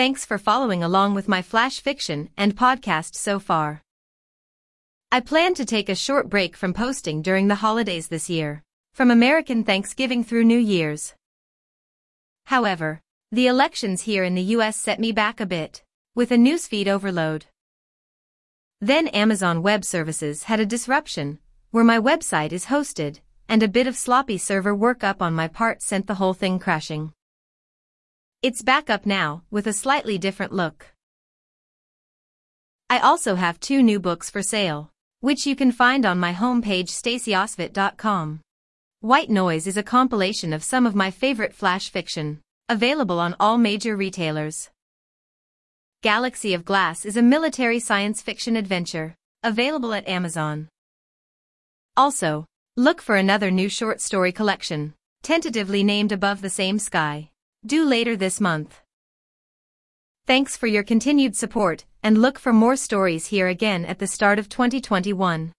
Thanks for following along with my flash fiction and podcast so far. I plan to take a short break from posting during the holidays this year, from American Thanksgiving through New Year's. However, the elections here in the US set me back a bit, with a newsfeed overload. Then Amazon Web Services had a disruption, where my website is hosted, and a bit of sloppy server workup on my part sent the whole thing crashing. It's back up now, with a slightly different look. I also have two new books for sale, which you can find on my homepage stacyosvit.com. White Noise is a compilation of some of my favorite flash fiction, available on all major retailers. Galaxy of Glass is a military science fiction adventure, available at Amazon. Also, look for another new short story collection, tentatively named Above the Same Sky, due later this month. Thanks for your continued support, and look for more stories here again at the start of 2021.